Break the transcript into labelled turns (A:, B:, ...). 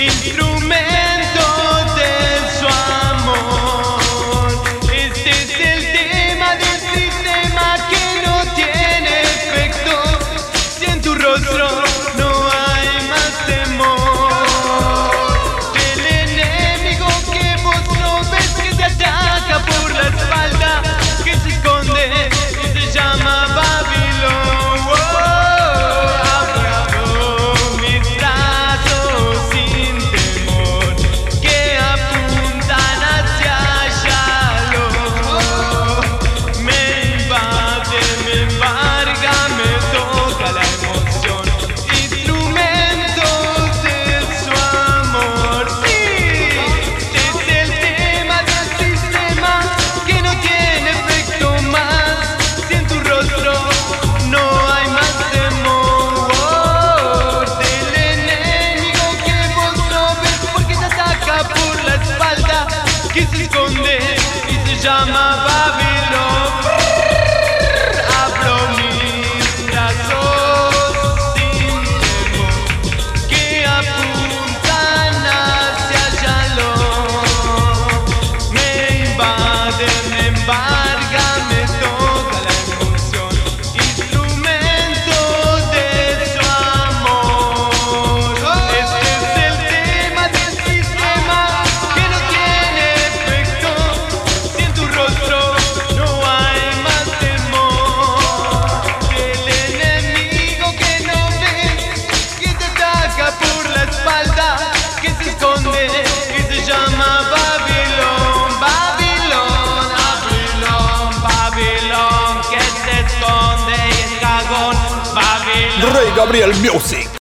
A: instrument. konde, it jama babi. Que se esconde
B: Gabriel Music.